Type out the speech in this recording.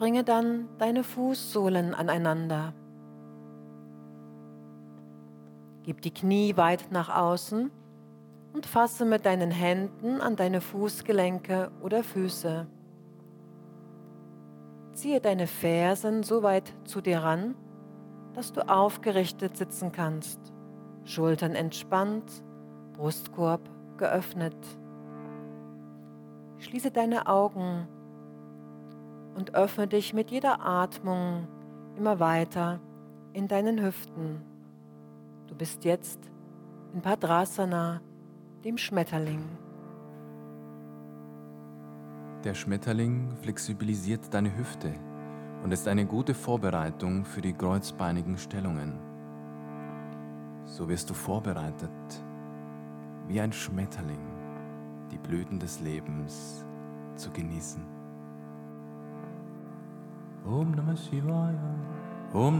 bringe dann deine Fußsohlen aneinander. Gib die Knie weit nach außen und fasse mit deinen Händen an deine Fußgelenke oder Füße. Ziehe deine Fersen so weit zu dir ran, dass du aufgerichtet sitzen kannst, Schultern entspannt, Brustkorb geöffnet. Schließe deine Augen und öffne dich mit jeder Atmung immer weiter in deinen Hüften. Du bist jetzt in Padrasana, dem Schmetterling. Der Schmetterling flexibilisiert deine Hüfte und ist eine gute Vorbereitung für die kreuzbeinigen Stellungen. So wirst du vorbereitet, wie ein Schmetterling, die Blüten des Lebens zu genießen. ॐ नमः शिवाय ॐ